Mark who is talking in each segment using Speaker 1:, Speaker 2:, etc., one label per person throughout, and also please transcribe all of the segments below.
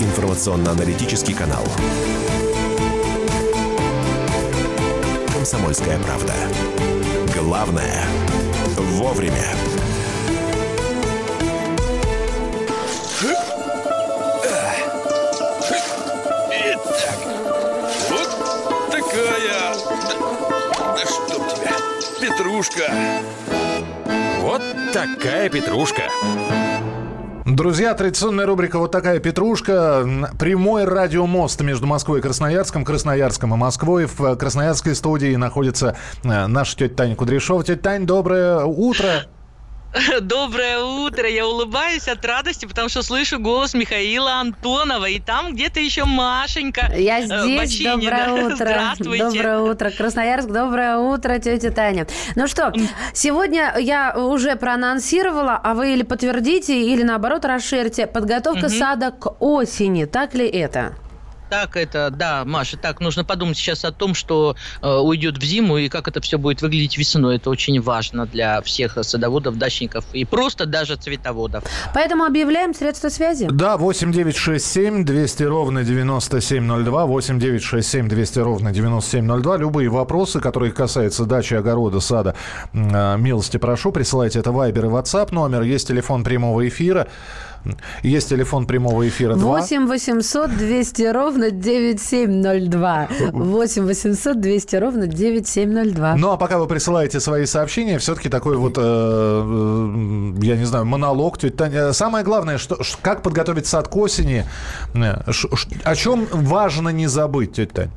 Speaker 1: информационно-аналитический канал. «Комсомольская правда». Главное – вовремя.
Speaker 2: Итак, вот такая... Да, да чтоб тебя, петрушка.
Speaker 3: Вот такая петрушка.
Speaker 4: Друзья, традиционная рубрика «Вот такая петрушка». Прямой радиомост между Москвой и Красноярском, Красноярском и Москвой. В Красноярской студии находится э, наша тетя Таня Кудряшова. Тетя Тань, доброе утро.
Speaker 5: Доброе утро. Я улыбаюсь от радости, потому что слышу голос Михаила Антонова. И там где-то еще Машенька.
Speaker 6: Я э, здесь. Бочинина. Доброе утро.
Speaker 5: Здравствуйте.
Speaker 6: Доброе утро. Красноярск. Доброе утро, тетя Таня. Ну что, сегодня я уже проанонсировала, а вы или подтвердите, или наоборот расширьте. Подготовка угу. сада к осени. Так ли это?
Speaker 5: Так это, да, Маша, так нужно подумать сейчас о том, что э, уйдет в зиму и как это все будет выглядеть весной. Это очень важно для всех садоводов, дачников и просто даже цветоводов.
Speaker 6: Поэтому объявляем средства связи.
Speaker 4: Да, 8 9 6 7 200 ровно 9702, 8 9 6 7 200 ровно 9702. Любые вопросы, которые касаются дачи, огорода, сада, э, милости прошу, присылайте это Вайбер и WhatsApp номер. Есть телефон прямого эфира есть телефон прямого эфира 2.
Speaker 6: 8 800 200 ровно 9702. 8 800 200 ровно 9702.
Speaker 4: Ну, а пока вы присылаете свои сообщения, все-таки такой вот, э, э, я не знаю, монолог. Таня, самое главное, что, как подготовить сад к осени, э, о чем важно не забыть, тетя Тань?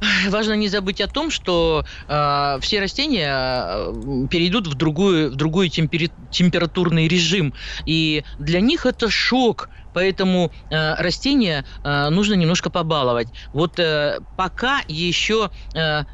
Speaker 5: Важно не забыть о том, что э, все растения э, перейдут в другую, в другой темпери, температурный режим, и для них это шок. Поэтому э, растения э, нужно немножко побаловать. Вот э, пока еще э,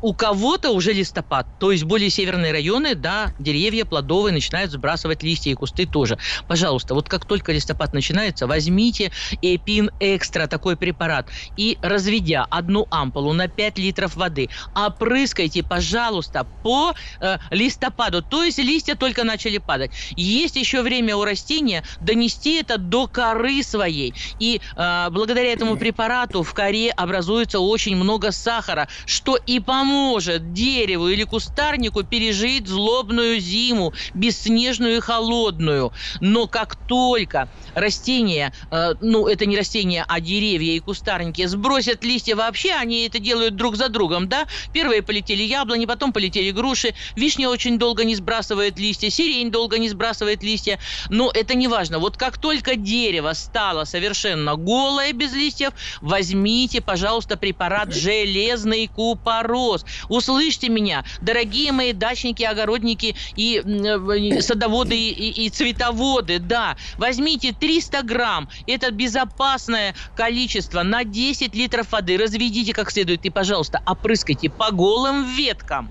Speaker 5: у кого-то уже листопад, то есть более северные районы, да, деревья плодовые начинают сбрасывать листья и кусты тоже. Пожалуйста, вот как только листопад начинается, возьмите Эпин Экстра, такой препарат, и разведя одну ампулу на 5 литров воды, опрыскайте, пожалуйста, по э, листопаду, то есть листья только начали падать. Есть еще время у растения донести это до коры своей, и э, благодаря этому препарату в коре образуется очень много сахара, что и поможет поможет дереву или кустарнику пережить злобную зиму, бесснежную и холодную. Но как только растения, э, ну это не растения, а деревья и кустарники сбросят листья вообще, они это делают друг за другом, да? Первые полетели яблони, потом полетели груши, вишня очень долго не сбрасывает листья, сирень долго не сбрасывает листья, но это не важно. Вот как только дерево стало совершенно голое без листьев, возьмите, пожалуйста, препарат железный купорос вопрос. Услышьте меня, дорогие мои дачники, огородники и э, садоводы и, и, и цветоводы, да, возьмите 300 грамм, это безопасное количество на 10 литров воды, разведите как следует и, пожалуйста, опрыскайте по голым веткам.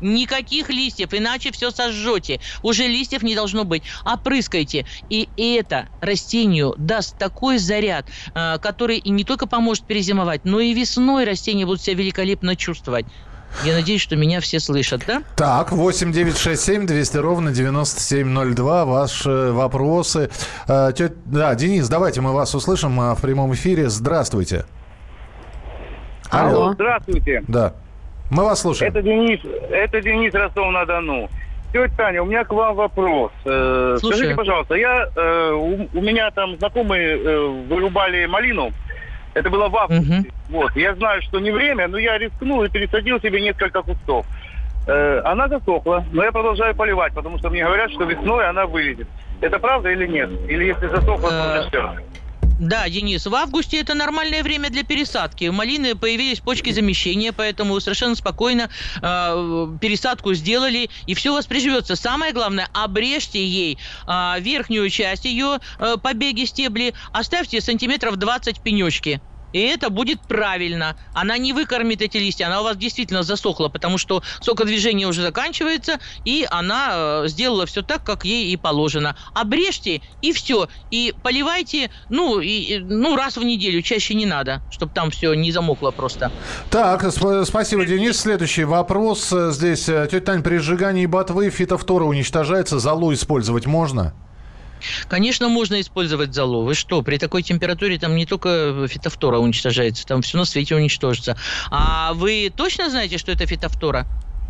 Speaker 5: Никаких листьев, иначе все сожжете. Уже листьев не должно быть. Опрыскайте. И это растению даст такой заряд, э, который и не только поможет перезимовать, но и весной растения будут себя великолепно чувствовать. Я надеюсь, что меня все слышат, да?
Speaker 4: Так, 8 9 6 7 200 ровно 9702. Ваши вопросы. Э, тет... Да, Денис, давайте мы вас услышим э, в прямом эфире. Здравствуйте.
Speaker 7: Алло. Алло. Здравствуйте.
Speaker 4: Да. Мы вас слушаем.
Speaker 7: Это Денис, это Денис Ростов-на-Дону. Тетя Таня, у меня к вам вопрос. Э, скажите, пожалуйста, я, э, у, у меня там знакомые вырубали малину. Это было в августе. Угу. Вот. Я знаю, что не время, но я рискнул и пересадил себе несколько кустов. Э, она засохла, но я продолжаю поливать, потому что мне говорят, что весной она вылезет. Это правда или нет? Или если засохла, то
Speaker 5: э, все? Да, Денис, в августе это нормальное время для пересадки. У малины появились почки замещения, поэтому совершенно спокойно э, пересадку сделали, и все у вас приживется. Самое главное, обрежьте ей э, верхнюю часть ее э, побеги, стебли, оставьте сантиметров 20 пенечки. И это будет правильно. Она не выкормит эти листья, она у вас действительно засохла, потому что сокодвижение уже заканчивается, и она э, сделала все так, как ей и положено. Обрежьте, и все. И поливайте, ну, и, ну, раз в неделю, чаще не надо, чтобы там все не замокло просто.
Speaker 4: Так, сп- спасибо, Денис. Следующий вопрос. Здесь, э, тетя Тань, при сжигании ботвы фитофтора уничтожается, золу использовать можно?
Speaker 5: Конечно, можно использовать золу. Вы что, при такой температуре там не только фитофтора уничтожается, там все на свете уничтожится. А вы точно знаете, что это фитофтора?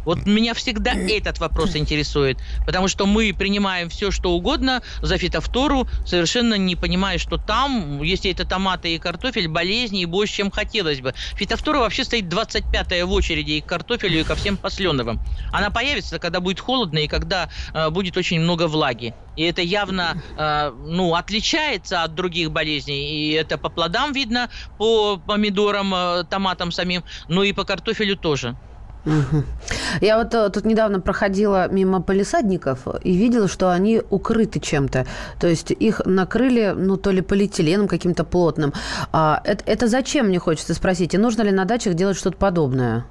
Speaker 5: Вот меня всегда этот вопрос интересует, потому что мы принимаем все, что угодно за фитофтору, совершенно не понимая, что там, если это томаты и картофель, болезни и больше, чем хотелось бы. Фитофтора вообще стоит 25-я в очереди и к картофелю, и ко всем посленовым. Она появится, когда будет холодно и когда э, будет очень много влаги. И это явно э, ну, отличается от других болезней. И это по плодам видно, по помидорам, э, томатам самим, но и по картофелю тоже.
Speaker 6: Я вот э, тут недавно проходила мимо полисадников и видела, что они укрыты чем-то. То есть их накрыли, ну, то ли полиэтиленом каким-то плотным. А это, это зачем, мне хочется спросить? И нужно ли на дачах делать что-то подобное?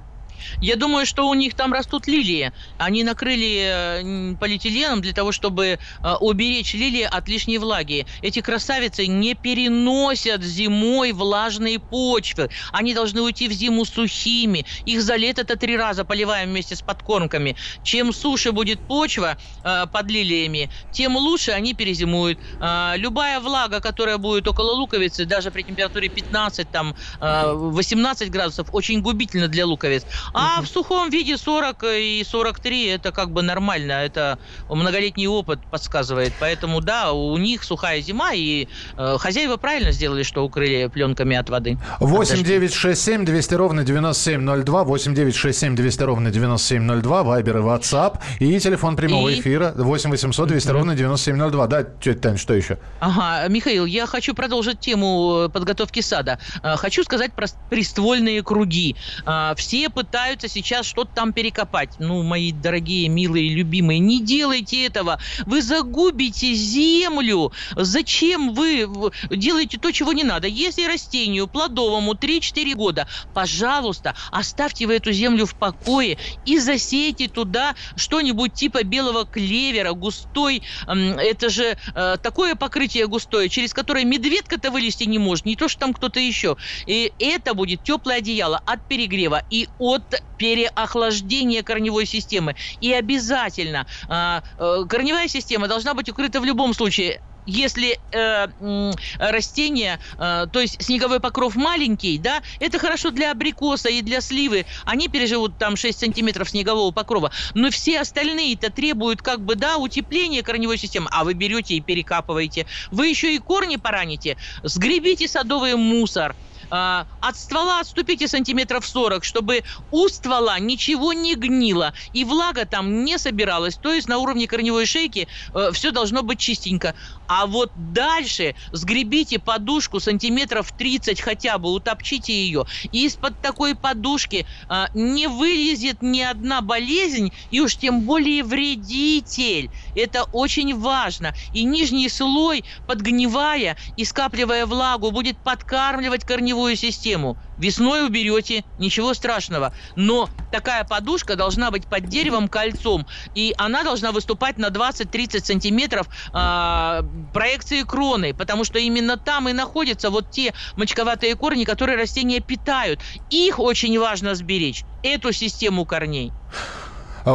Speaker 5: Я думаю, что у них там растут лилии. Они накрыли полиэтиленом для того, чтобы э, уберечь лилии от лишней влаги. Эти красавицы не переносят зимой влажные почвы. Они должны уйти в зиму сухими. Их за лето-то три раза поливаем вместе с подкормками. Чем суше будет почва э, под лилиями, тем лучше они перезимуют. Э, любая влага, которая будет около луковицы, даже при температуре 15, там, 18 градусов, очень губительно для луковиц. А в сухом виде 40 и 43 это как бы нормально. Это многолетний опыт подсказывает. Поэтому да, у них сухая зима, и э, хозяева правильно сделали, что укрыли пленками от воды.
Speaker 4: 8 9 6 7 200 ровно 9702, 8 9 6 7 200 ровно 9702, Вайбер и WhatsApp, и телефон прямого и... эфира 8 800 200 ровно 9702. Да, тетя Тань, что еще?
Speaker 5: Ага, Михаил, я хочу продолжить тему э, подготовки сада. Э, хочу сказать про приствольные круги. Э, все пытаются пытаются сейчас что-то там перекопать. Ну, мои дорогие, милые, любимые, не делайте этого. Вы загубите землю. Зачем вы делаете то, чего не надо? Если растению плодовому 3-4 года, пожалуйста, оставьте вы эту землю в покое и засейте туда что-нибудь типа белого клевера, густой. Это же э, такое покрытие густое, через которое медведка-то вылезти не может, не то, что там кто-то еще. И это будет теплое одеяло от перегрева и от переохлаждения корневой системы. И обязательно э, э, корневая система должна быть укрыта в любом случае если э, растение, э, то есть снеговой покров маленький, да, это хорошо для абрикоса и для сливы. Они переживут там 6 сантиметров снегового покрова. Но все остальные-то требуют как бы, да, утепления корневой системы. А вы берете и перекапываете. Вы еще и корни пораните. Сгребите садовый мусор а, от ствола отступите сантиметров 40, чтобы у ствола ничего не гнило и влага там не собиралась. То есть на уровне корневой шейки э, все должно быть чистенько. А вот дальше сгребите подушку сантиметров 30 хотя бы, утопчите ее. И из-под такой подушки э, не вылезет ни одна болезнь, и уж тем более вредитель. Это очень важно. И нижний слой, подгнивая и скапливая влагу, будет подкармливать корневую корневую систему. Весной уберете, ничего страшного. Но такая подушка должна быть под деревом кольцом, и она должна выступать на 20-30 сантиметров э, проекции кроны, потому что именно там и находятся вот те мочковатые корни, которые растения питают. Их очень важно сберечь, эту систему корней.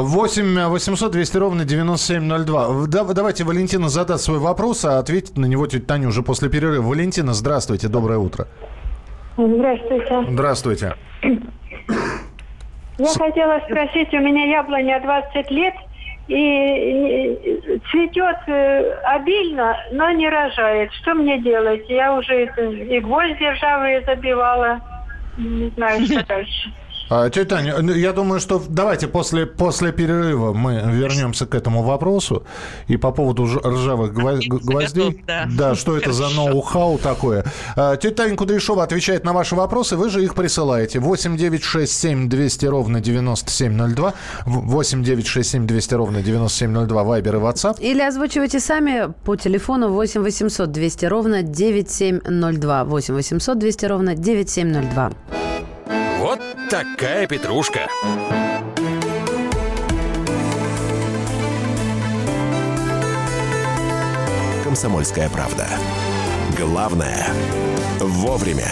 Speaker 4: 8 800 200 ровно 9702. Да, давайте Валентина задаст свой вопрос, а ответит на него тетя Таня уже после перерыва. Валентина, здравствуйте, доброе утро.
Speaker 8: Здравствуйте.
Speaker 4: Здравствуйте.
Speaker 8: Я хотела спросить, у меня яблоня 20 лет, и цветет э, обильно, но не рожает. Что мне делать? Я уже и гвозди ржавые забивала. Не знаю, что дальше.
Speaker 4: А, тетя Таня, ну, я думаю, что давайте после, после перерыва мы вернемся к этому вопросу. И по поводу ржавых гвоздей. Да. да, что это за ноу-хау такое. А, тетя Таня Кудряшова отвечает на ваши вопросы, вы же их присылаете. 8 9 6 7 200 ровно 9702. 8 9 6 7 200 ровно 9702. Вайбер и WhatsApp.
Speaker 6: Или озвучивайте сами по телефону 8 800 200 ровно 9702. 8 800 200 ровно 9702.
Speaker 3: Вот такая петрушка.
Speaker 1: Комсомольская правда. Главное – вовремя.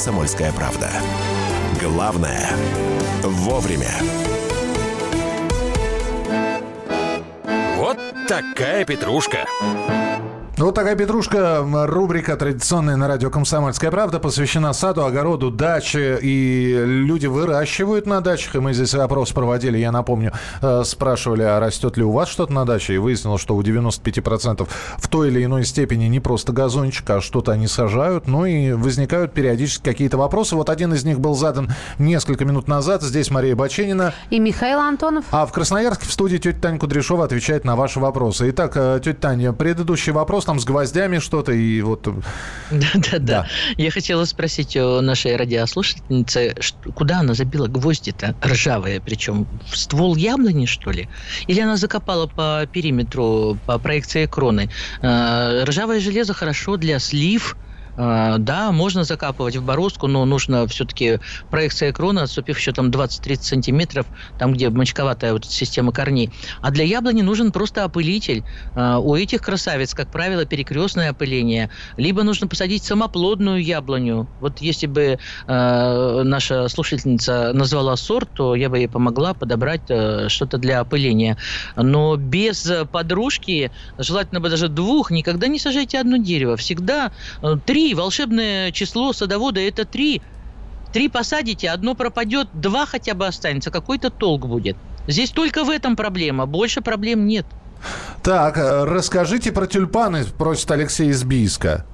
Speaker 1: «Комсомольская правда». Главное – вовремя.
Speaker 3: Вот такая петрушка.
Speaker 4: Ну, вот такая петрушка, рубрика традиционная на радио «Комсомольская правда» посвящена саду, огороду, даче. И люди выращивают на дачах. И мы здесь опрос проводили, я напомню, э, спрашивали, а растет ли у вас что-то на даче. И выяснилось, что у 95% в той или иной степени не просто газончик, а что-то они сажают. Ну и возникают периодически какие-то вопросы. Вот один из них был задан несколько минут назад. Здесь Мария Баченина.
Speaker 6: И Михаил Антонов.
Speaker 4: А в Красноярске в студии тетя Таня Кудряшова отвечает на ваши вопросы. Итак, э, тетя Таня, предыдущий вопрос там с гвоздями что-то и вот...
Speaker 5: Да-да-да. Я хотела спросить у нашей радиослушательницы, куда она забила гвозди-то ржавые, причем в ствол яблони, что ли? Или она закопала по периметру, по проекции кроны? Э, ржавое железо хорошо для слив, да, можно закапывать в бороздку, но нужно все-таки проекция крона, отступив еще там 20-30 сантиметров, там, где мочковатая вот система корней. А для яблони нужен просто опылитель. А, у этих красавиц, как правило, перекрестное опыление. Либо нужно посадить самоплодную яблоню. Вот если бы э, наша слушательница назвала сорт, то я бы ей помогла подобрать э, что-то для опыления. Но без подружки, желательно бы даже двух, никогда не сажайте одно дерево. Всегда э, три Три. Волшебное число садовода – это три. Три посадите, одно пропадет, два хотя бы останется. Какой-то толк будет. Здесь только в этом проблема. Больше проблем нет.
Speaker 4: Так, э, расскажите про тюльпаны, просит Алексей из Бийска.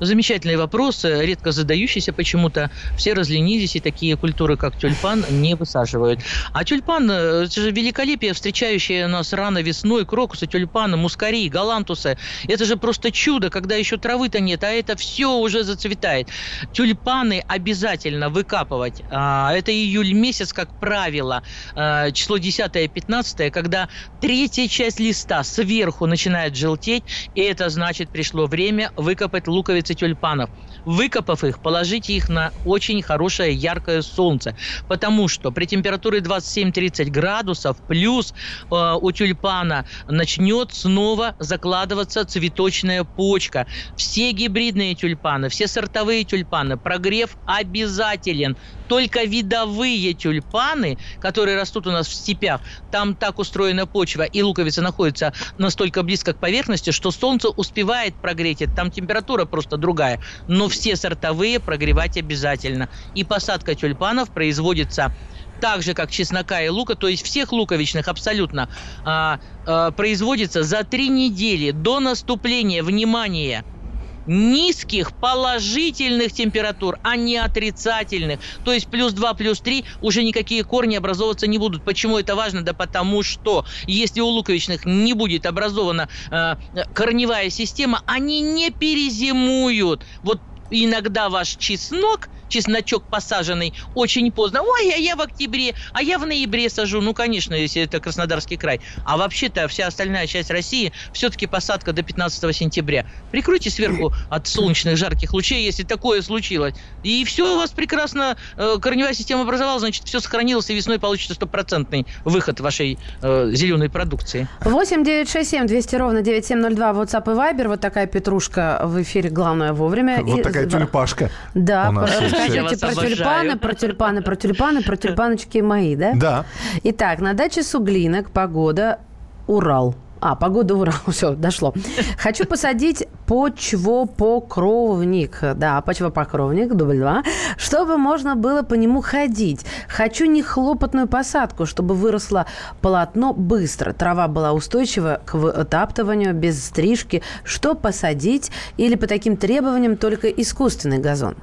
Speaker 5: Замечательный вопрос, э, редко задающийся почему-то. Все разленились, и такие культуры, как тюльпан, не высаживают. А тюльпан, э, это же великолепие, встречающее нас рано весной, крокусы, тюльпаны, мускари, галантусы. Это же просто чудо, когда еще травы-то нет, а это все уже зацветает. Тюльпаны обязательно выкапывать. А, это июль месяц, как правило, а, число 10-15, когда третья часть листа сверху начинает желтеть, и это значит, пришло время вы выкопать луковицы тюльпанов. Выкопав их, положите их на очень хорошее яркое солнце, потому что при температуре 27-30 градусов плюс э, у тюльпана начнет снова закладываться цветочная почка. Все гибридные тюльпаны, все сортовые тюльпаны, прогрев обязателен. Только видовые тюльпаны, которые растут у нас в степях, там так устроена почва, и луковица находится настолько близко к поверхности, что солнце успевает прогреть это. Там температура просто другая. Но все сортовые прогревать обязательно. И посадка тюльпанов производится так же, как чеснока и лука, то есть всех луковичных абсолютно, а, а, производится за три недели до наступления, внимания низких положительных температур, а не отрицательных. То есть плюс 2, плюс 3 уже никакие корни образовываться не будут. Почему это важно? Да потому что если у луковичных не будет образована э, корневая система, они не перезимуют. Вот иногда ваш чеснок чесночок посаженный очень поздно. Ой, а я в октябре, а я в ноябре сажу. Ну, конечно, если это Краснодарский край. А вообще-то вся остальная часть России все-таки посадка до 15 сентября. Прикройте сверху от солнечных жарких лучей, если такое случилось. И все у вас прекрасно, э, корневая система образовалась, значит, все сохранилось, и весной получится стопроцентный выход вашей э, зеленой продукции.
Speaker 6: 8 9 6 7 200 ровно 9702 WhatsApp и Viber. Вот такая петрушка в эфире. Главное вовремя.
Speaker 4: Вот и... такая тюльпашка.
Speaker 6: Да, Расскажите про тюльпаны, про тюльпаны, про тюльпаны, про тюльпаночки мои, да?
Speaker 4: Да.
Speaker 6: Итак, на даче Суглинок погода Урал. А, погода Урал, все, дошло. Хочу посадить почвопокровник. Да, почвопокровник, дубль два. Чтобы можно было по нему ходить. Хочу не хлопотную посадку, чтобы выросло полотно быстро. Трава была устойчива к вытаптыванию, без стрижки. Что посадить? Или по таким требованиям только искусственный газон?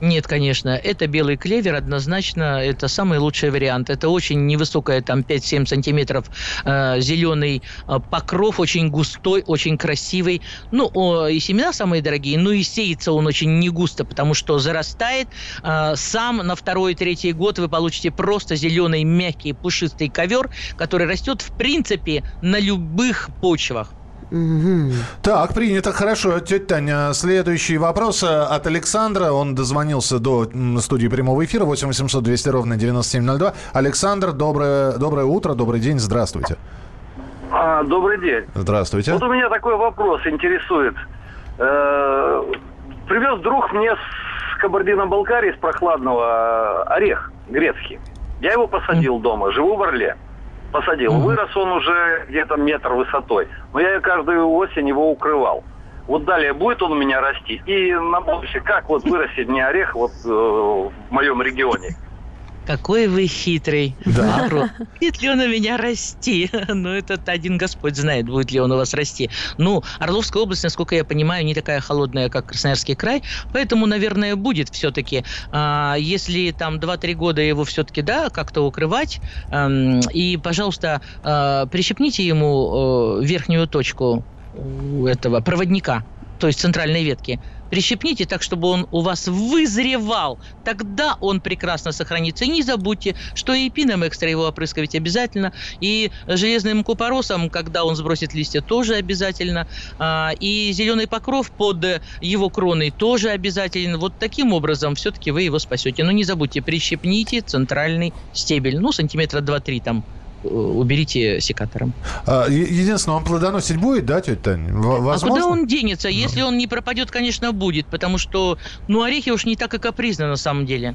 Speaker 5: Нет, конечно, это белый клевер, однозначно, это самый лучший вариант. Это очень невысокая, там 5-7 сантиметров э, зеленый э, покров, очень густой, очень красивый. Ну, о, и семена самые дорогие, ну и сеется он очень не густо, потому что зарастает. Э, сам на второй-третий год вы получите просто зеленый, мягкий, пушистый ковер, который растет, в принципе, на любых почвах.
Speaker 4: Угу. Так, принято, хорошо. Тетя Таня, следующий вопрос э, от Александра. Он дозвонился до студии прямого эфира 8 800 200 ровно 9702. Александр, доброе, доброе утро, добрый день, здравствуйте.
Speaker 7: А, добрый день.
Speaker 4: Здравствуйте.
Speaker 7: Вот у меня такой вопрос интересует. Э, привез друг мне с Кабардино-Балкарии, с прохладного, э, орех грецкий. Я его посадил дома, живу в Орле посадил. Угу. Вырос он уже где-то метр высотой. Но я каждую осень его укрывал. Вот далее будет он у меня расти. И на будущее, как вот вырастет мне орех вот э, в моем регионе?
Speaker 5: Какой вы хитрый. Да. Будет ли он у меня расти? ну, этот один Господь знает, будет ли он у вас расти. Ну, Орловская область, насколько я понимаю, не такая холодная, как Красноярский край, поэтому, наверное, будет все-таки. А, если там 2-3 года его все-таки, да, как-то укрывать, эм, и, пожалуйста, э, прищепните ему э, верхнюю точку этого проводника, то есть центральной ветки, Прищепните так, чтобы он у вас вызревал. Тогда он прекрасно сохранится. И не забудьте, что и пином экстра его опрыскивать обязательно. И железным купоросом, когда он сбросит листья, тоже обязательно. А, и зеленый покров под его кроной тоже обязательно. Вот таким образом все-таки вы его спасете. Но не забудьте, прищепните центральный стебель. Ну, сантиметра 2-3 там уберите секатором.
Speaker 4: А, единственное, он плодоносить будет, да, тетя Таня?
Speaker 5: Возможно? А куда он денется? Если он не пропадет, конечно, будет, потому что, ну, орехи уж не так и капризны на самом деле.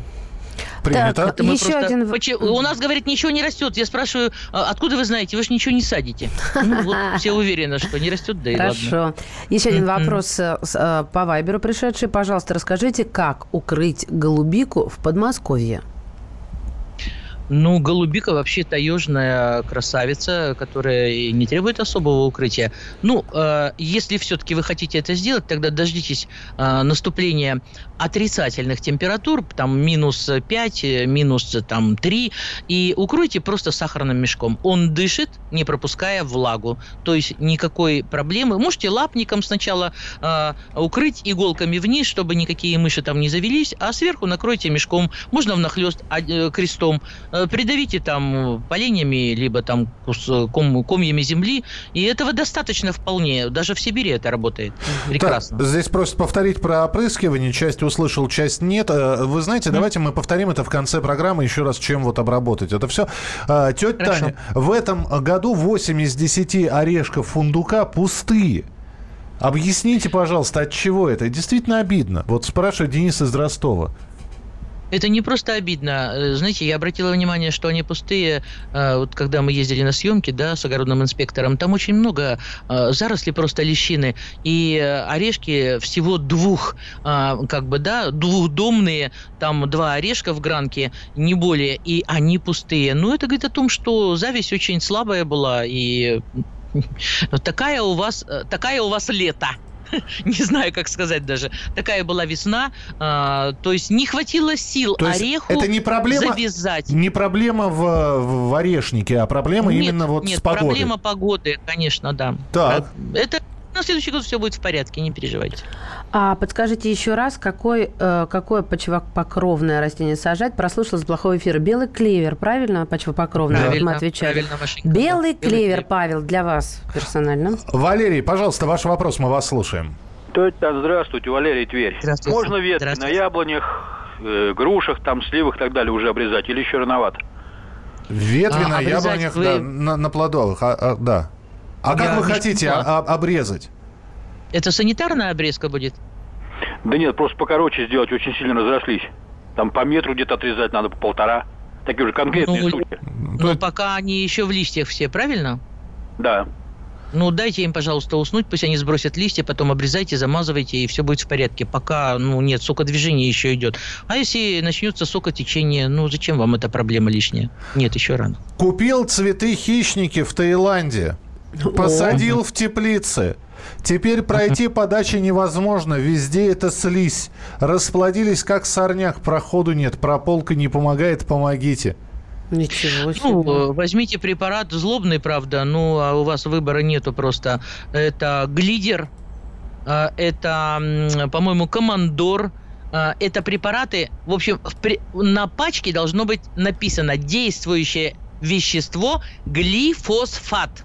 Speaker 4: Принято.
Speaker 5: Так, еще просто... один... Почему? У нас, говорит, ничего не растет. Я спрашиваю, а откуда вы знаете? Вы же ничего не садите. Ну, вот все уверены, что не растет, да и
Speaker 6: Хорошо.
Speaker 5: ладно.
Speaker 6: Еще один вопрос э, э, по Вайберу пришедший. Пожалуйста, расскажите, как укрыть голубику в Подмосковье?
Speaker 5: Ну, голубика вообще таежная красавица, которая не требует особого укрытия. Ну, э, если все-таки вы хотите это сделать, тогда дождитесь э, наступления отрицательных температур, там минус 5, минус там 3, и укройте просто сахарным мешком. Он дышит, не пропуская влагу. То есть никакой проблемы. Можете лапником сначала э, укрыть иголками вниз, чтобы никакие мыши там не завелись, а сверху накройте мешком. Можно внахлест э, крестом. Э, придавите там поленьями, либо там ком, комьями земли, и этого достаточно вполне. Даже в Сибири это работает прекрасно.
Speaker 4: Так, здесь просят повторить про опрыскивание. Часть услышал, часть нет. Э, вы знаете, mm. давайте мы повторим это в конце программы еще раз, чем вот обработать это все. А, тетя Хорошо. Таня, в этом году 8 из 10 орешков фундука пустые. Объясните, пожалуйста, от чего это? Действительно обидно. Вот спрашивает Денис из Ростова.
Speaker 5: Это не просто обидно. Э, знаете, я обратила внимание, что они пустые. Э, вот когда мы ездили на съемки, да, с огородным инспектором, там очень много э, зарослей просто лещины. И орешки всего двух, как бы, да, двухдомные, там два орешка в гранке, не более, и они пустые. Ну, это говорит о том, что зависть очень слабая была, и такая у вас, такая у вас лето. не знаю, как сказать даже. Такая была весна, а, то есть не хватило сил то ореху
Speaker 4: это не проблема,
Speaker 5: завязать.
Speaker 4: Не проблема в, в орешнике, а проблема
Speaker 5: нет,
Speaker 4: именно вот
Speaker 5: нет,
Speaker 4: с погодой.
Speaker 5: проблема погоды, конечно, да.
Speaker 4: Так.
Speaker 5: Это на следующий год все будет в порядке, не переживайте.
Speaker 6: А подскажите еще раз, какой, э, какое почвопокровное растение сажать? Прослушала с плохого эфира. Белый клевер, правильно? Почвопокровное,
Speaker 5: правильно,
Speaker 6: вот мы отвечали.
Speaker 5: Правильно,
Speaker 6: Машенька, Белый, да. клевер, Белый Павел, для вас персонально.
Speaker 4: Валерий, пожалуйста, ваш вопрос, мы вас слушаем.
Speaker 9: Здравствуйте, Валерий Тверь.
Speaker 5: Здравствуйте.
Speaker 9: Можно ветки на яблонях, э, грушах, там, сливах и так далее уже обрезать или еще рановато?
Speaker 4: Ветви а, на яблонях, вы... да, на, на плодовых, а, а, да. А как вы хотите а, обрезать?
Speaker 5: Это санитарная обрезка будет?
Speaker 9: Да нет, просто покороче сделать, очень сильно разрослись. Там по метру где-то отрезать надо, по полтора. Такие уже конкретные
Speaker 5: ну,
Speaker 9: случаи.
Speaker 5: Ну, пока они еще в листьях все, правильно?
Speaker 9: Да.
Speaker 5: Ну, дайте им, пожалуйста, уснуть, пусть они сбросят листья, потом обрезайте, замазывайте, и все будет в порядке. Пока, ну, нет, сокодвижение еще идет. А если начнется сокотечение, ну, зачем вам эта проблема лишняя? Нет, еще рано.
Speaker 4: Купил цветы хищники в Таиланде. Посадил в теплице. Теперь пройти по даче невозможно. Везде это слизь. Расплодились, как сорняк. Проходу нет. Прополка не помогает. Помогите.
Speaker 5: Ничего себе. Ну, возьмите препарат злобный, правда, ну, а у вас выбора нету просто. Это глидер, а, это, по-моему, командор, а, это препараты, в общем, на пачке должно быть написано действующее вещество глифосфат.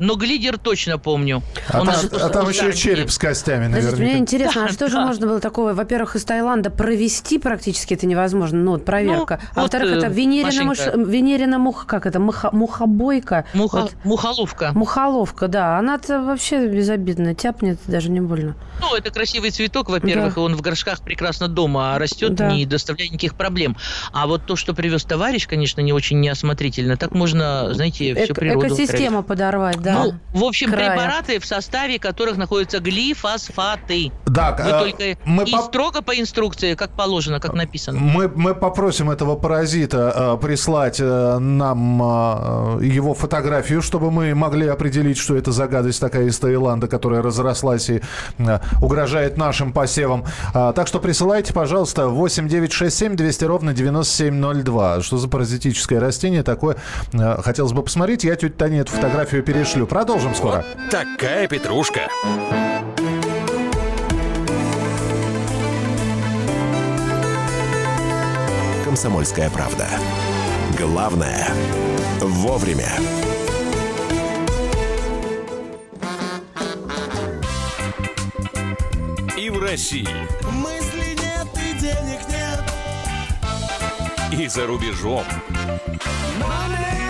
Speaker 5: Но глидер точно помню.
Speaker 4: А, там, а там еще череп с костями, наверное.
Speaker 6: Мне интересно, а что же можно было такого, во-первых, из Таиланда провести практически это невозможно, ну, вот проверка. Ну, а во-вторых, это э, венерина, муха, как это, муха... мухобойка.
Speaker 5: Муха... Вот. Мухоловка.
Speaker 6: Мухоловка, да. Она-то вообще безобидная, тяпнет, даже не больно.
Speaker 5: Ну, это красивый цветок, во-первых, да. он в горшках прекрасно дома растет, да. не доставляя никаких проблем. А вот то, что привез товарищ, конечно, не очень неосмотрительно. Так можно, знаете, всю Эко- природу...
Speaker 6: Экосистему подорвать, да
Speaker 5: да. Ну, в общем, края. препараты, в составе которых находятся глифосфаты.
Speaker 4: Да,
Speaker 5: Вы а, только мы и по... строго по инструкции, как положено, как написано.
Speaker 4: Мы, мы попросим этого паразита э, прислать э, нам э, его фотографию, чтобы мы могли определить, что это за гадость такая из Таиланда, которая разрослась и э, угрожает нашим посевам. А, так что присылайте, пожалуйста, 8967 200 ровно 9702. Что за паразитическое растение такое? Э, хотелось бы посмотреть. Я тетя Таня эту фотографию перешлю пришлю. Продолжим скоро.
Speaker 3: Вот такая петрушка.
Speaker 1: Комсомольская правда. Главное – вовремя.
Speaker 3: И в России.
Speaker 10: Мысли нет и денег нет.
Speaker 3: И за рубежом.
Speaker 10: Money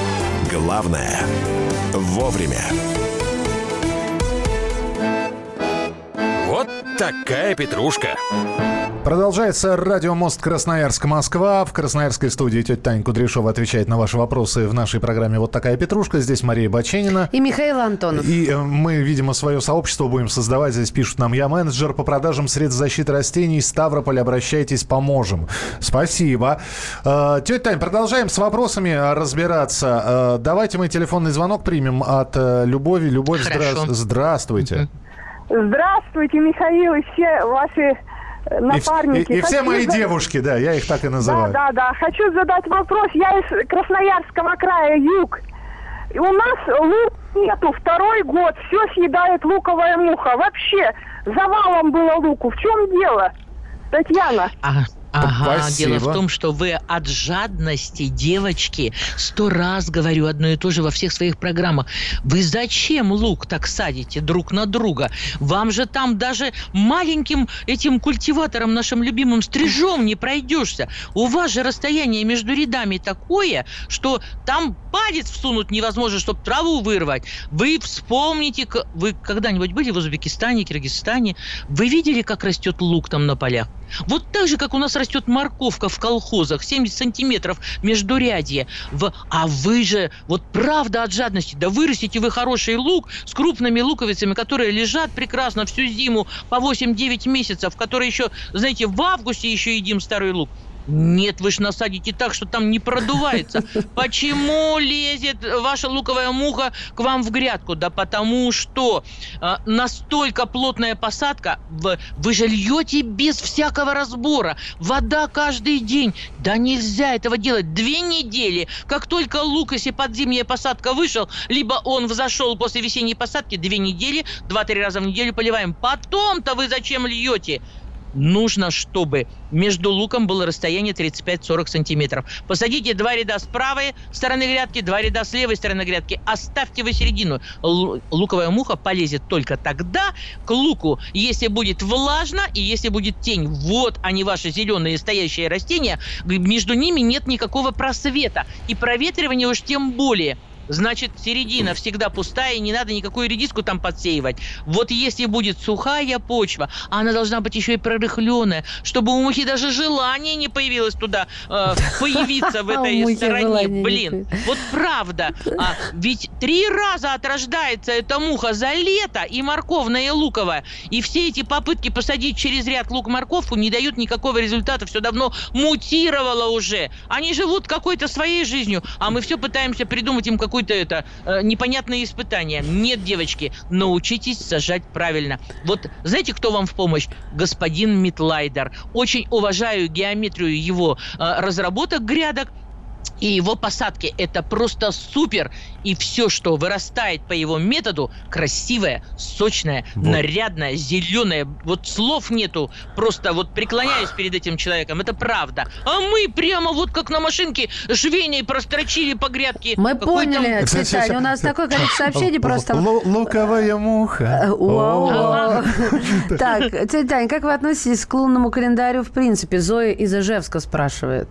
Speaker 1: Главное – вовремя.
Speaker 3: Вот такая петрушка.
Speaker 4: Продолжается радио «Мост Красноярск-Москва». В красноярской студии тетя Таня Кудряшова отвечает на ваши вопросы в нашей программе «Вот такая петрушка». Здесь Мария Баченина.
Speaker 6: И Михаил Антонов.
Speaker 4: И э, мы, видимо, свое сообщество будем создавать. Здесь пишут нам «Я менеджер по продажам средств защиты растений. Ставрополь. Обращайтесь, поможем». Спасибо. Э, тетя Тань, продолжаем с вопросами разбираться. Э, давайте мы телефонный звонок примем от Любови. Любовь, здра... здравствуйте.
Speaker 11: Здравствуйте, Михаил, и все ваши напарники.
Speaker 4: И, и, и все мои за... девушки, да, я их так и называю.
Speaker 11: Да, да, да. Хочу задать вопрос. Я из Красноярского края, юг. И у нас лук нету второй год. Все съедает луковая муха. Вообще, завалом было луку. В чем дело? Татьяна.
Speaker 5: Ага. Ага, Спасибо. дело в том, что вы от жадности, девочки, сто раз говорю одно и то же во всех своих программах. Вы зачем лук так садите друг на друга? Вам же там даже маленьким этим культиватором, нашим любимым стрижом не пройдешься. У вас же расстояние между рядами такое, что там палец всунуть невозможно, чтобы траву вырвать. Вы вспомните, вы когда-нибудь были в Узбекистане, Киргизстане, вы видели, как растет лук там на полях? Вот так же, как у нас растет морковка в колхозах, 70 сантиметров между рядья. В... А вы же, вот правда от жадности, да вырастите вы хороший лук с крупными луковицами, которые лежат прекрасно всю зиму по 8-9 месяцев, которые еще, знаете, в августе еще едим старый лук. Нет, вы же насадите так, что там не продувается. Почему лезет ваша луковая муха к вам в грядку? Да потому что э, настолько плотная посадка, в, вы же льете без всякого разбора. Вода каждый день. Да нельзя этого делать. Две недели. Как только лук, если подзимняя посадка вышел, либо он взошел после весенней посадки, две недели, два-три раза в неделю поливаем. Потом-то вы зачем льете? Нужно, чтобы между луком было расстояние 35-40 сантиметров. Посадите два ряда с правой стороны грядки, два ряда с левой стороны грядки. Оставьте вы середину. Луковая муха полезет только тогда к луку, если будет влажно и если будет тень. Вот они, ваши зеленые стоящие растения. Между ними нет никакого просвета. И проветривания уж тем более. Значит середина всегда пустая, и не надо никакую редиску там подсеивать. Вот если будет сухая почва, она должна быть еще и прорыхленная, чтобы у мухи даже желание не появилось туда э, появиться в
Speaker 6: А
Speaker 5: этой стороне. Блин, вот правда. А, ведь три раза отрождается эта муха за лето, и морковная, и луковая. И все эти попытки посадить через ряд лук-морковку не дают никакого результата. Все давно мутировало уже. Они живут какой-то своей жизнью, а мы все пытаемся придумать им какое-то это э, непонятное испытание. Нет, девочки, научитесь сажать правильно. Вот знаете, кто вам в помощь? Господин Митлайдер. Очень уважаю геометрию его э, разработок грядок и его посадки. Это просто супер. И все, что вырастает по его методу, красивое, сочное,
Speaker 4: Вот.
Speaker 5: нарядное, зеленое. Вот слов нету. Просто вот преклоняюсь перед этим человеком. Это правда. А мы прямо вот как на машинке жвеней прострочили по грядке.
Speaker 6: Мы
Speaker 5: Какой там-
Speaker 6: поняли,
Speaker 4: Кстати,
Speaker 6: Тетя, у нас такое количество сообщений просто...
Speaker 4: Лу- Луковая муха.
Speaker 6: Э. Так, тетя Тань, как вы относитесь к лунному календарю в принципе? Зоя из Ижевска спрашивает.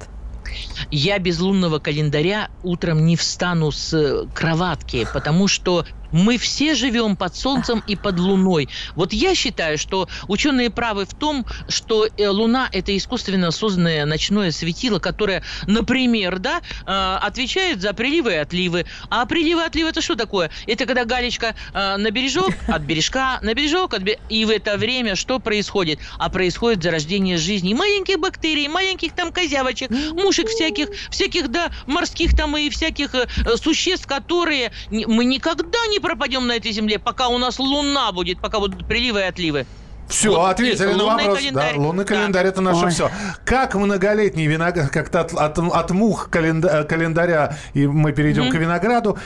Speaker 5: Я без лунного календаря утром не встану с э, кроватки, потому что мы все живем под солнцем и под луной. Вот я считаю, что ученые правы в том, что э, луна это искусственно созданное ночное светило, которое, например, да, э, отвечает за приливы и отливы. А приливы и отливы это что такое? Это когда галечка э, на бережок, от бережка на бережок, от бе- и в это время что происходит? А происходит зарождение жизни маленьких бактерий, маленьких там козявочек, мушек всяких, всяких, да, морских там и всяких существ, которые мы никогда не пропадем на этой земле, пока у нас луна будет, пока будут приливы и отливы.
Speaker 4: Все,
Speaker 5: Вот
Speaker 4: ответили на вопрос.
Speaker 5: календарь.
Speaker 4: Да, лунный календарь это наше
Speaker 6: Ой.
Speaker 4: все. Как многолетний виноград, как-то от, от, от мух календа- календаря, и мы перейдем к винограду,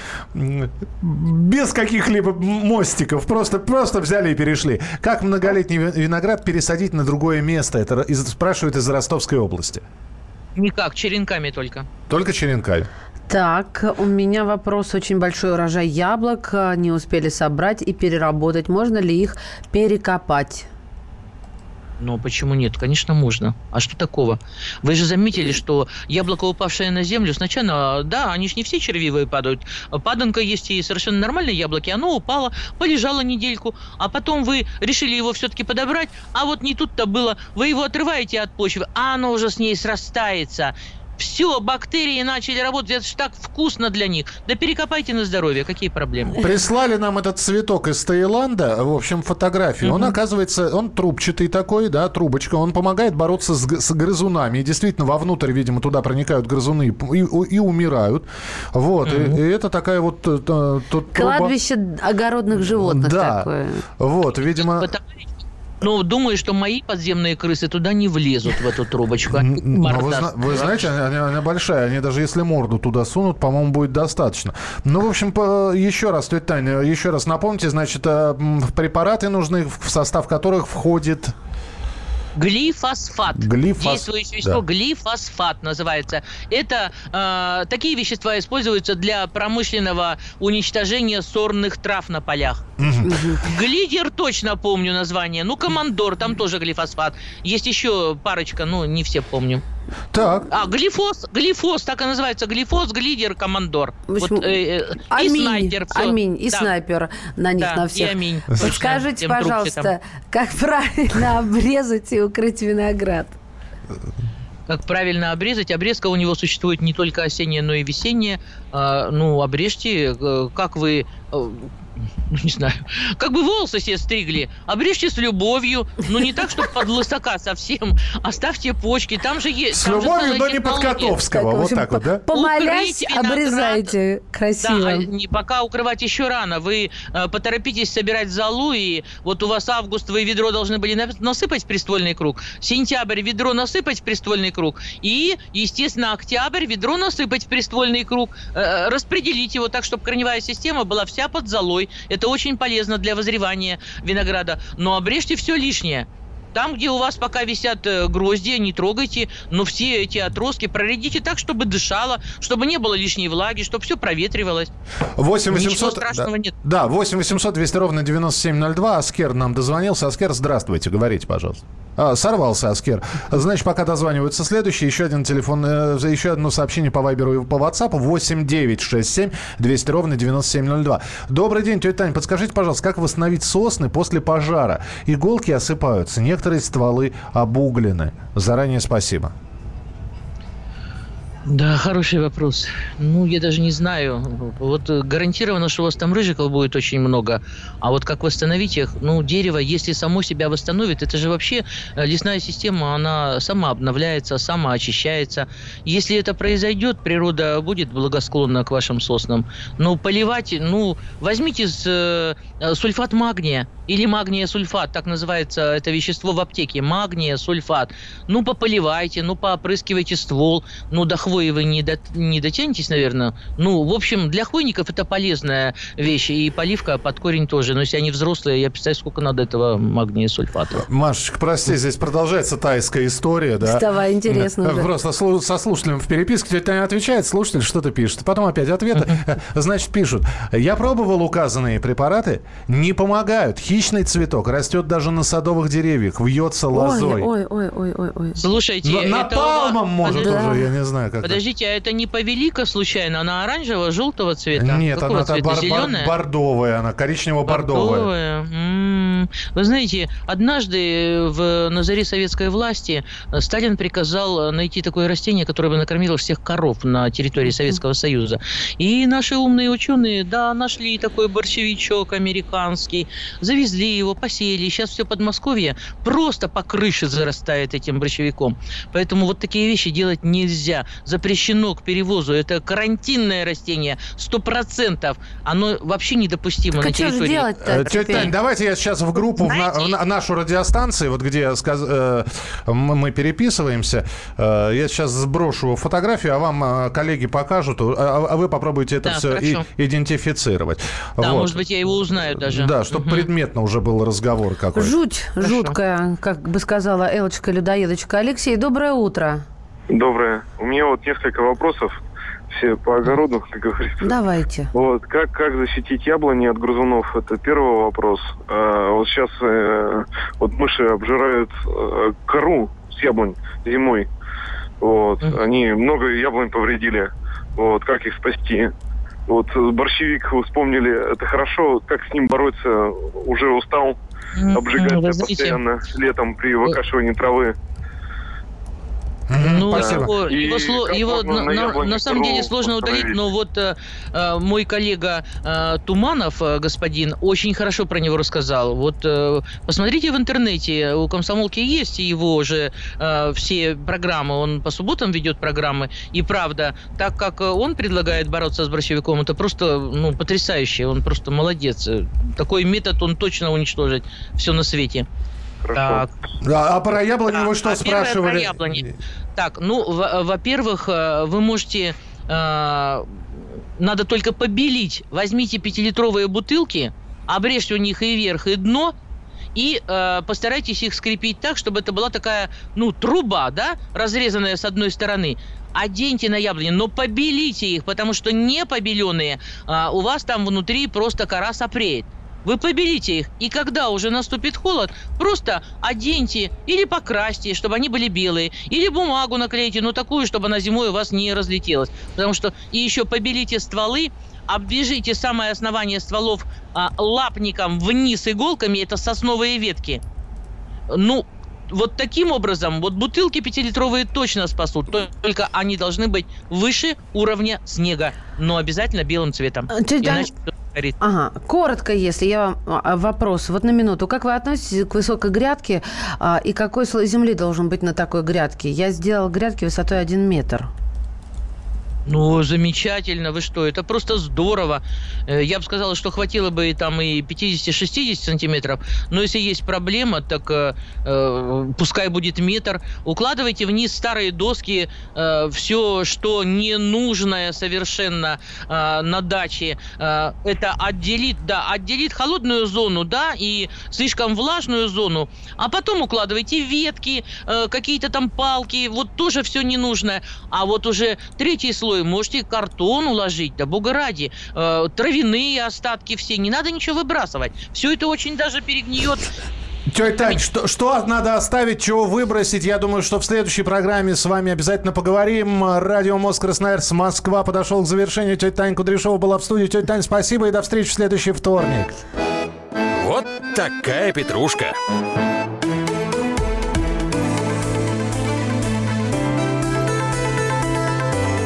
Speaker 4: без каких-либо мостиков, просто, просто взяли и перешли. Как многолетний ви- виноград пересадить на другое место? Это из- спрашивают из Ростовской области.
Speaker 5: Никак, черенками только.
Speaker 4: Только черенками.
Speaker 6: Так, у меня вопрос. Очень большой урожай яблок. а, Не успели собрать и переработать. Можно ли их перекопать?
Speaker 5: Но почему нет? Конечно, можно. А что такого? Вы же заметили, что яблоко, упавшее на землю, сначала, да, они же не все червивые падают. Паданка есть и совершенно нормальные яблоки. Оно упало, полежало недельку, а потом вы решили его все-таки подобрать, а вот не тут-то было. Вы его отрываете от почвы, а оно уже с ней срастается. Все, бактерии начали работать, это же так вкусно для них. Да перекопайте на здоровье, какие проблемы?
Speaker 4: Прислали нам этот цветок из Таиланда, в общем, фотографию. Он, оказывается, он трубчатый такой, да, трубочка. Он помогает бороться с, с грызунами. И действительно, вовнутрь, видимо, туда проникают грызуны и, и- и умирают. Вот. И, и это такая вот... э, тут труба.
Speaker 6: Кладбище огородных животных
Speaker 4: Да.
Speaker 6: такое.
Speaker 4: Вот, видимо...
Speaker 5: Ну, думаю, что мои подземные крысы туда не влезут, в эту трубочку.
Speaker 4: Но вы, вы знаете, она, она- большая. Они даже если морду туда сунут, по-моему, будет достаточно. Ну, в общем, по- еще раз, тетя Таня, еще раз напомните, значит, э, препараты нужны, в состав которых входит...
Speaker 5: Глифосфат.
Speaker 4: Глифос-
Speaker 5: Действующее вещество
Speaker 4: да.
Speaker 5: глифосфат называется. Это э, такие вещества используются для промышленного уничтожения сорных трав на полях. Глидер точно помню название. Ну, командор, там тоже глифосфат. Есть еще парочка, ну, не все помню.
Speaker 4: Так.
Speaker 5: А, глифос, глифос, так и называется. Глифос, глидер, командор.
Speaker 6: В общем,
Speaker 5: Вот, э, э, и
Speaker 6: Аминь,
Speaker 5: снайпер. всё.
Speaker 6: аминь, и
Speaker 5: Да.
Speaker 6: снайпер на них,
Speaker 5: Да,
Speaker 6: на
Speaker 5: и
Speaker 6: всех.
Speaker 5: аминь.
Speaker 6: Вот
Speaker 5: Точно,
Speaker 6: Скажите,
Speaker 5: тем
Speaker 6: пожалуйста, как правильно обрезать и укрыть виноград?
Speaker 5: Как правильно обрезать? Обрезка у него существует не только осенняя, но и весенняя. А, ну, обрежьте, э, как вы... э, ну, не знаю, как бы волосы себе стригли, обрежьте с любовью, ну не так, чтобы под лысака совсем, оставьте почки, там же есть...
Speaker 4: С любовью, но не под. Котовского. Вот так вот, да?
Speaker 6: Помолясь,
Speaker 5: виноград.
Speaker 6: обрезайте красиво.
Speaker 5: Да, не, пока укрывать еще рано. Вы э, поторопитесь собирать залу, и вот у вас август, вы ведро должны были на- насыпать в приствольный круг. Сентябрь ведро насыпать в приствольный круг. И, естественно, октябрь ведро насыпать в приствольный круг. Э, распределить его так, чтобы корневая система была вся под золой. Это очень полезно для возревания винограда. Но обрежьте все лишнее. Там, где у вас пока висят э, грозди, не трогайте, но все эти отростки проредите так, чтобы дышало, чтобы не было лишней влаги, чтобы все проветривалось.
Speaker 4: 8
Speaker 5: Ничего
Speaker 4: 800...
Speaker 5: страшного
Speaker 4: да,
Speaker 5: нет.
Speaker 4: Да, 8 800 200 ровно 9702. Аскер нам дозвонился. Аскер, здравствуйте, говорите, пожалуйста. А, сорвался Аскер. Значит, пока дозваниваются следующий, еще один телефон, э, еще одно сообщение по Вайберу и по WhatsApp 8 9 6 7 200 ровно 9702. Добрый день, тетя Таня, подскажите, пожалуйста, как восстановить сосны после пожара? Иголки осыпаются, некоторые стволы обуглены. Заранее спасибо.
Speaker 5: Да, хороший вопрос. Ну, я даже не знаю. Вот э, гарантированно, что у вас там рыжиков будет очень много. А вот как восстановить их? Ну, дерево, если само себя восстановит, это же вообще э, лесная система, она сама обновляется, сама очищается. Если это произойдет, природа будет благосклонна к вашим соснам. Но поливать, ну, возьмите с, э, сульфат магния или магния сульфат, так называется это вещество в аптеке, магния сульфат. Ну, пополивайте, ну, поопрыскивайте ствол, ну, до хвои вы не, до, не дотянетесь, наверное. Ну, в общем, для хвойников это полезная вещь, и поливка под корень тоже. Но если они взрослые, я представляю, сколько надо этого магния сульфата.
Speaker 4: Машечка, прости, здесь продолжается тайская история, да?
Speaker 6: Вставай, интересно
Speaker 4: уже. Просто со слушателем в переписке тетя отвечает, слушатель что-то пишет. Потом опять ответ. Значит, пишут. Я пробовал указанные препараты, не помогают. Хищный цветок растет даже на садовых деревьях, вьется лозой.
Speaker 6: Ой, ой, ой, ой, ой.
Speaker 5: Слушайте,
Speaker 4: Но, напалмом, может,
Speaker 5: да.
Speaker 4: уже, я не знаю, как
Speaker 5: Подождите, а это не повелика случайно? Она оранжевого, желтого цвета?
Speaker 4: Нет,
Speaker 5: Какого
Speaker 4: она
Speaker 5: цвета?
Speaker 4: бар-
Speaker 5: Зеленая?
Speaker 4: бордовая, она коричнево-бордовая.
Speaker 5: Бордовая. Вы знаете, однажды в, на заре советской власти э, Сталин приказал найти такое растение, которое бы накормило всех коров на территории Советского Союза. И наши умные ученые, да, нашли такой борщевичок американский, завезли его, посеяли. Сейчас все Подмосковье просто по крыше зарастает этим борщевиком. Поэтому вот такие вещи делать нельзя. Запрещено к перевозу. Это карантинное растение. Сто процентов. Оно вообще недопустимо
Speaker 6: Так
Speaker 5: на
Speaker 6: а что же
Speaker 5: территории.
Speaker 6: делать-то
Speaker 4: Э, Тетя? Тань, давайте я сейчас в группу, в, на- в на- нашу радиостанцию, вот где сказ- э, мы переписываемся, э, я сейчас сброшу фотографию, а вам э, коллеги покажут, а, а вы попробуйте это
Speaker 5: Да,
Speaker 4: все
Speaker 5: хорошо.
Speaker 4: идентифицировать.
Speaker 5: Да,
Speaker 4: Вот.
Speaker 5: может быть, я его узнаю даже.
Speaker 4: Да, чтобы предметно уже был разговор какой-то.
Speaker 6: Жуть жуткая, как бы сказала Элочка-людоедочка. Алексей, доброе утро.
Speaker 12: Доброе. У меня вот несколько вопросов. Все по огороду, как говорится.
Speaker 6: Давайте.
Speaker 12: Вот, как, как защитить яблони от грызунов? Это первый вопрос. А, вот сейчас э, вот мыши обжирают э, кору с яблонь зимой. Вот. Они много яблонь повредили. Вот, как их спасти? Вот борщевик вы вспомнили, это хорошо. Как с ним бороться? Уже устал обжигать постоянно летом при выкашивании травы.
Speaker 5: Ну,
Speaker 12: Спасибо.
Speaker 5: его,
Speaker 12: И
Speaker 5: его, сло- его на,
Speaker 12: на
Speaker 5: самом деле сложно удалить, но вот э, э, мой коллега э, Туманов, э, господин, очень хорошо про него рассказал. Вот э, посмотрите в интернете, у комсомолки есть его же э, все программы, он по субботам ведет программы, и правда, так как э, он предлагает бороться с борщевиком, это просто ну, потрясающе, он просто молодец. Э, Такой метод он точно уничтожит все на свете. Так.
Speaker 4: Да, а про яблони
Speaker 5: Да,
Speaker 4: вы что
Speaker 5: а первое про
Speaker 4: спрашивали?
Speaker 5: яблони. Так, ну, во- во-первых, э, вы можете... э, Надо только побелить. Возьмите пятилитровые бутылки, обрежьте у них и верх, и дно, и э, постарайтесь их скрепить так, чтобы это была такая, ну, труба, да, разрезанная с одной стороны. Оденьте на яблони, но побелите их, потому что не побеленные, а, у вас там внутри просто кора сопреет. Вы побелите их, и когда уже наступит холод, просто оденьте или покрасьте, чтобы они были белые, или бумагу наклейте, но такую, чтобы она зимой у вас не разлетелась. Потому что и еще побелите стволы, обвяжите самое основание стволов а, лапником вниз иголками, это сосновые ветки. Ну, вот таким образом, вот бутылки пятилитровые точно спасут, только они должны быть выше уровня снега, но обязательно белым цветом.
Speaker 6: А, тетя Ань-
Speaker 5: Иначе всё горит.
Speaker 6: Ага, коротко, если я вам а, вопрос, вот на минуту, как вы относитесь к высокой грядке а, и какой слой земли должен быть на такой грядке? Я сделал грядки высотой 1 метр.
Speaker 5: Ну, замечательно, вы что, это просто здорово. Э, Я бы сказал, что хватило бы и там и 50-60 сантиметров, но если есть проблема, так э, э, пускай будет метр. Укладывайте вниз старые доски, все, что ненужное совершенно э, на даче. Э, это отделит, да, отделит холодную зону, да, и слишком влажную зону, а потом укладывайте ветки, э, какие-то там палки, вот тоже все ненужное. А вот уже третий слой можете картон уложить, да бога ради, э, травяные остатки все, не надо ничего выбрасывать. Все это очень даже перегниет
Speaker 4: Тетя Тань, что, что надо оставить, чего выбросить? Я думаю, что в следующей программе с вами обязательно поговорим. Радио Москва Красноярск Москва подошел к завершению. Тетя Тань Кудряшова была в студии. Тетя Тань, спасибо и до встречи в следующий вторник.
Speaker 3: Вот такая петрушка.